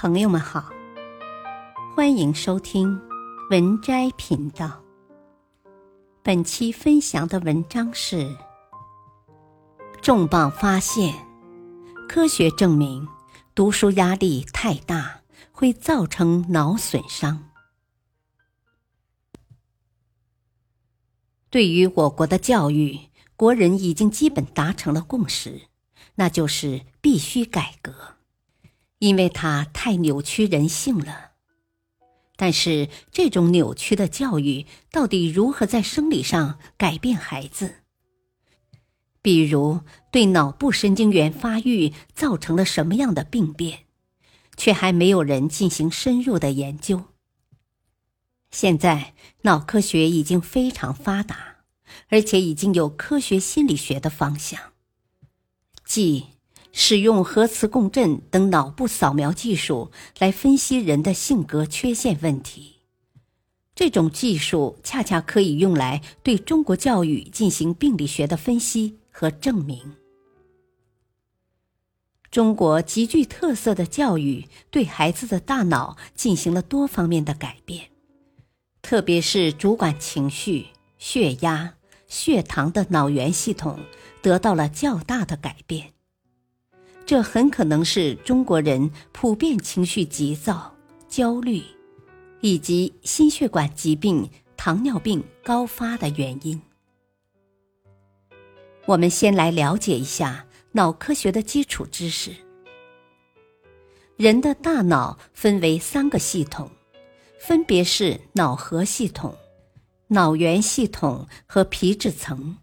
朋友们好，欢迎收听文摘频道。本期分享的文章是：重磅发现，科学证明读书压力太大会造成脑损伤。对于我国的教育，国人已经基本达成了共识，那就是必须改革。因为它太扭曲人性了，但是这种扭曲的教育到底如何在生理上改变孩子？比如对脑部神经元发育造成了什么样的病变，却还没有人进行深入的研究。现在脑科学已经非常发达，而且已经有科学心理学的方向，即。使用核磁共振等脑部扫描技术来分析人的性格缺陷问题，这种技术恰恰可以用来对中国教育进行病理学的分析和证明。中国极具特色的教育对孩子的大脑进行了多方面的改变，特别是主管情绪、血压、血糖的脑源系统得到了较大的改变。这很可能是中国人普遍情绪急躁、焦虑，以及心血管疾病、糖尿病高发的原因。我们先来了解一下脑科学的基础知识。人的大脑分为三个系统，分别是脑核系统、脑源系统和皮质层。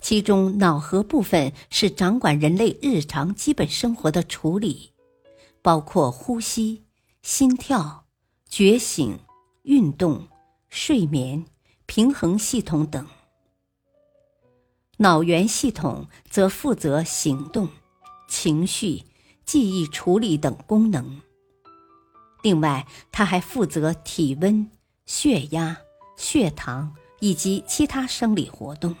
其中，脑核部分是掌管人类日常基本生活的处理，包括呼吸、心跳、觉醒、运动、睡眠、平衡系统等。脑源系统则负责行动、情绪、记忆处理等功能。另外，它还负责体温、血压、血糖以及其他生理活动。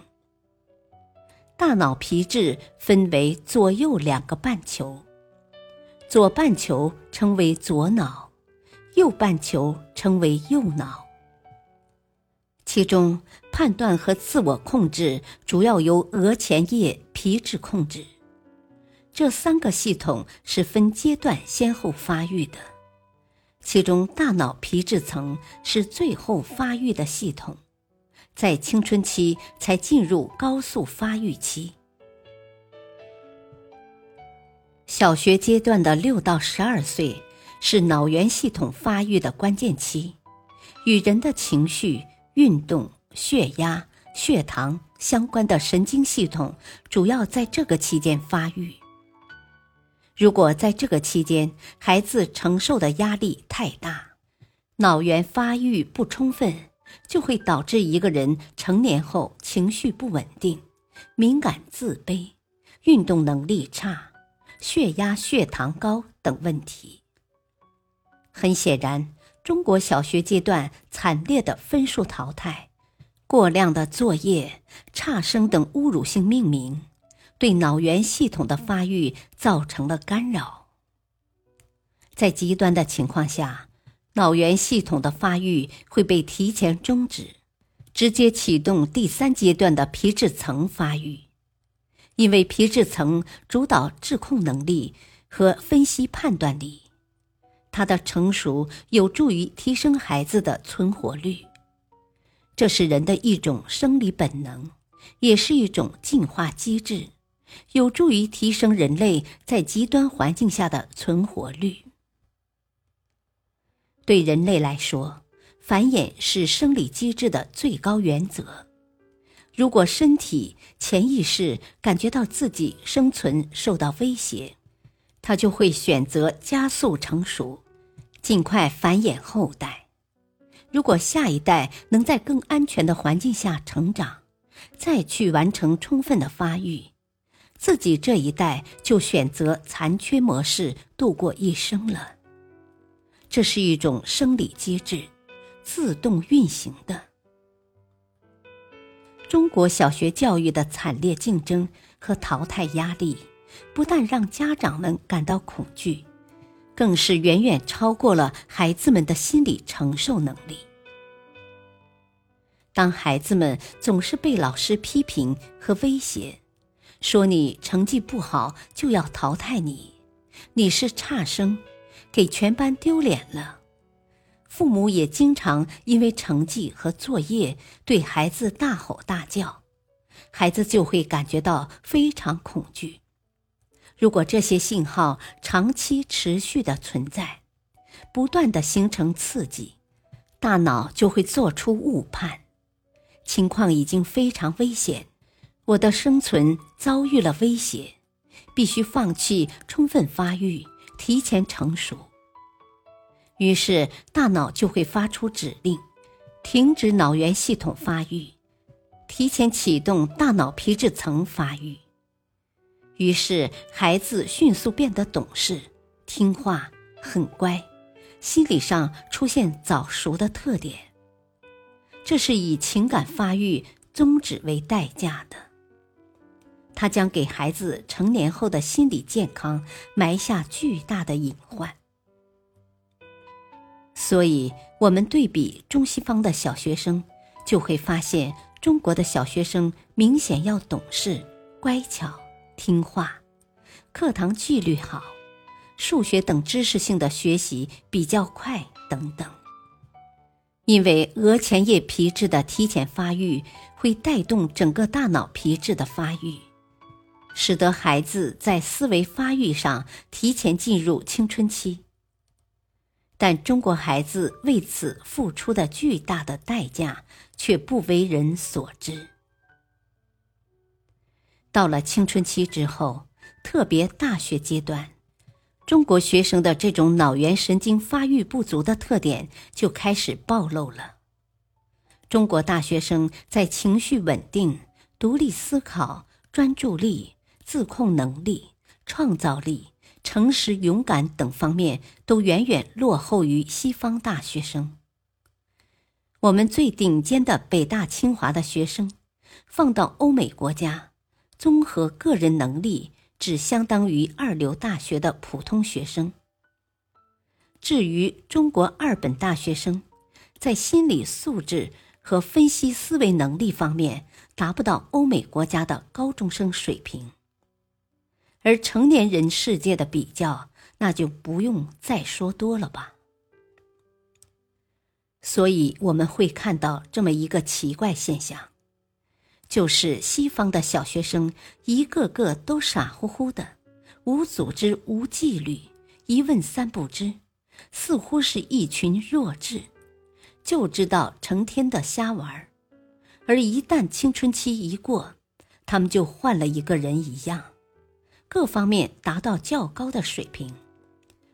大脑皮质分为左右两个半球，左半球称为左脑，右半球称为右脑。其中，判断和自我控制主要由额前叶皮质控制。这三个系统是分阶段先后发育的，其中大脑皮质层是最后发育的系统。在青春期才进入高速发育期，小学阶段的六到十二岁是脑源系统发育的关键期，与人的情绪、运动、血压、血糖相关的神经系统主要在这个期间发育。如果在这个期间孩子承受的压力太大，脑源发育不充分。就会导致一个人成年后情绪不稳定、敏感、自卑、运动能力差、血压、血糖高等问题。很显然，中国小学阶段惨烈的分数淘汰、过量的作业、差生等侮辱性命名，对脑源系统的发育造成了干扰。在极端的情况下。脑源系统的发育会被提前终止，直接启动第三阶段的皮质层发育，因为皮质层主导智控能力和分析判断力，它的成熟有助于提升孩子的存活率，这是人的一种生理本能，也是一种进化机制，有助于提升人类在极端环境下的存活率。对人类来说，繁衍是生理机制的最高原则。如果身体潜意识感觉到自己生存受到威胁，它就会选择加速成熟，尽快繁衍后代。如果下一代能在更安全的环境下成长，再去完成充分的发育，自己这一代就选择残缺模式度过一生了。这是一种生理机制，自动运行的。中国小学教育的惨烈竞争和淘汰压力，不但让家长们感到恐惧，更是远远超过了孩子们的心理承受能力。当孩子们总是被老师批评和威胁，说你成绩不好就要淘汰你，你是差生，给全班丢脸了。父母也经常因为成绩和作业对孩子大吼大叫，孩子就会感觉到非常恐惧。如果这些信号长期持续的存在，不断的形成刺激，大脑就会做出误判，情况已经非常危险，我的生存遭遇了威胁，必须放弃充分发育，提前成熟。于是大脑就会发出指令，停止脑源系统发育，提前启动大脑皮质层发育。于是，孩子迅速变得懂事、听话、很乖，心理上出现早熟的特点。这是以情感发育终止为代价的。它将给孩子成年后的心理健康埋下巨大的隐患。所以，我们对比中西方的小学生，就会发现中国的小学生明显要懂事、乖巧。听话，课堂纪律好，数学等知识性的学习比较快等等。因为额前叶皮质的提前发育会带动整个大脑皮质的发育，使得孩子在思维发育上提前进入青春期。但中国孩子为此付出的巨大的代价却不为人所知。到了青春期之后，特别大学阶段，中国学生的这种脑源神经发育不足的特点就开始暴露了。中国大学生在情绪稳定、独立思考、专注力、自控能力、创造力、诚实勇敢等方面都远远落后于西方大学生。我们最顶尖的北大、清华的学生，放到欧美国家。综合个人能力只相当于二流大学的普通学生。至于中国二本大学生，在心理素质和分析思维能力方面达不到欧美国家的高中生水平。而成年人世界的比较，那就不用再说多了吧。所以我们会看到这么一个奇怪现象。就是西方的小学生一个个都傻乎乎的，无组织、无纪律，一问三不知，似乎是一群弱智，就知道成天的瞎玩而一旦青春期一过，他们就换了一个人一样，各方面达到较高的水平，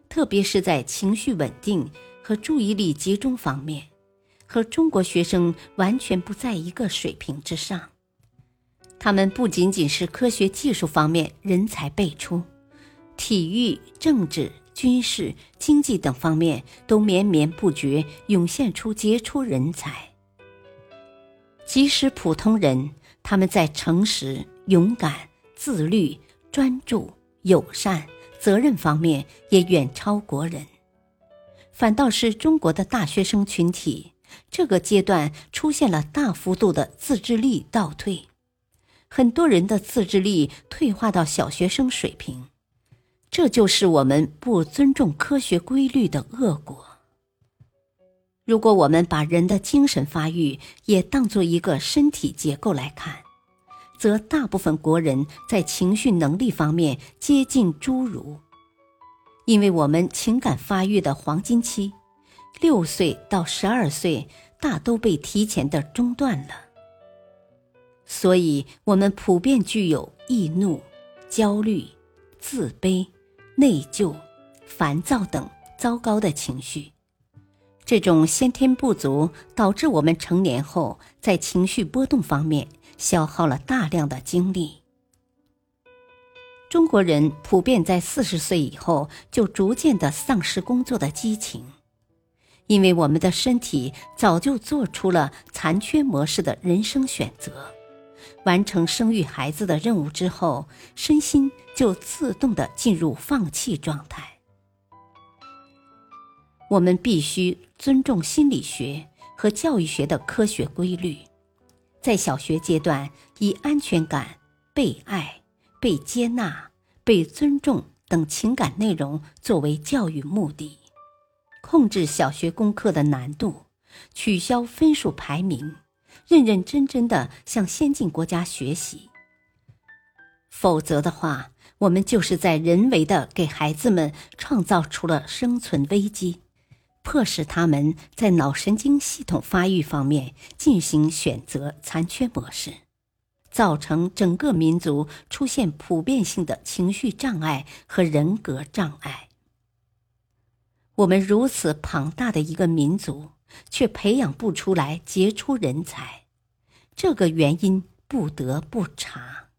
特别是在情绪稳定和注意力集中方面，和中国学生完全不在一个水平之上。他们不仅仅是科学技术方面人才辈出，体育、政治、军事、经济等方面都绵绵不绝涌现出杰出人才。即使普通人，他们在诚实、勇敢、自律、专注、友善、责任方面也远超国人。反倒是中国的大学生群体，这个阶段出现了大幅度的自制力倒退。很多人的自制力退化到小学生水平，这就是我们不尊重科学规律的恶果。如果我们把人的精神发育也当做一个身体结构来看，则大部分国人在情绪能力方面接近侏儒，因为我们情感发育的黄金期，六岁到十二岁，大都被提前的中断了。所以，我们普遍具有易怒、焦虑、自卑、内疚、烦躁等糟糕的情绪。这种先天不足导致我们成年后在情绪波动方面消耗了大量的精力。中国人普遍在四十岁以后就逐渐的丧失工作的激情，因为我们的身体早就做出了残缺模式的人生选择。完成生育孩子的任务之后，身心就自动的进入放弃状态。我们必须尊重心理学和教育学的科学规律，在小学阶段以安全感、被爱、被接纳、被尊重等情感内容作为教育目的，控制小学功课的难度，取消分数排名，认认真真的向先进国家学习。否则的话，我们就是在人为的给孩子们创造出了生存危机。迫使他们在脑神经系统发育方面进行选择残缺模式，造成整个民族出现普遍性的情绪障碍和人格障碍。我们如此庞大的一个民族，却培养不出来杰出人才，这个原因不得不查。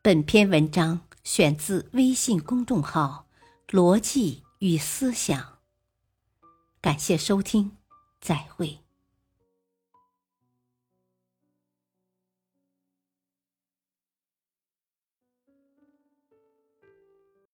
本篇文章选自微信公众号。逻辑与思想。感谢收听，再会。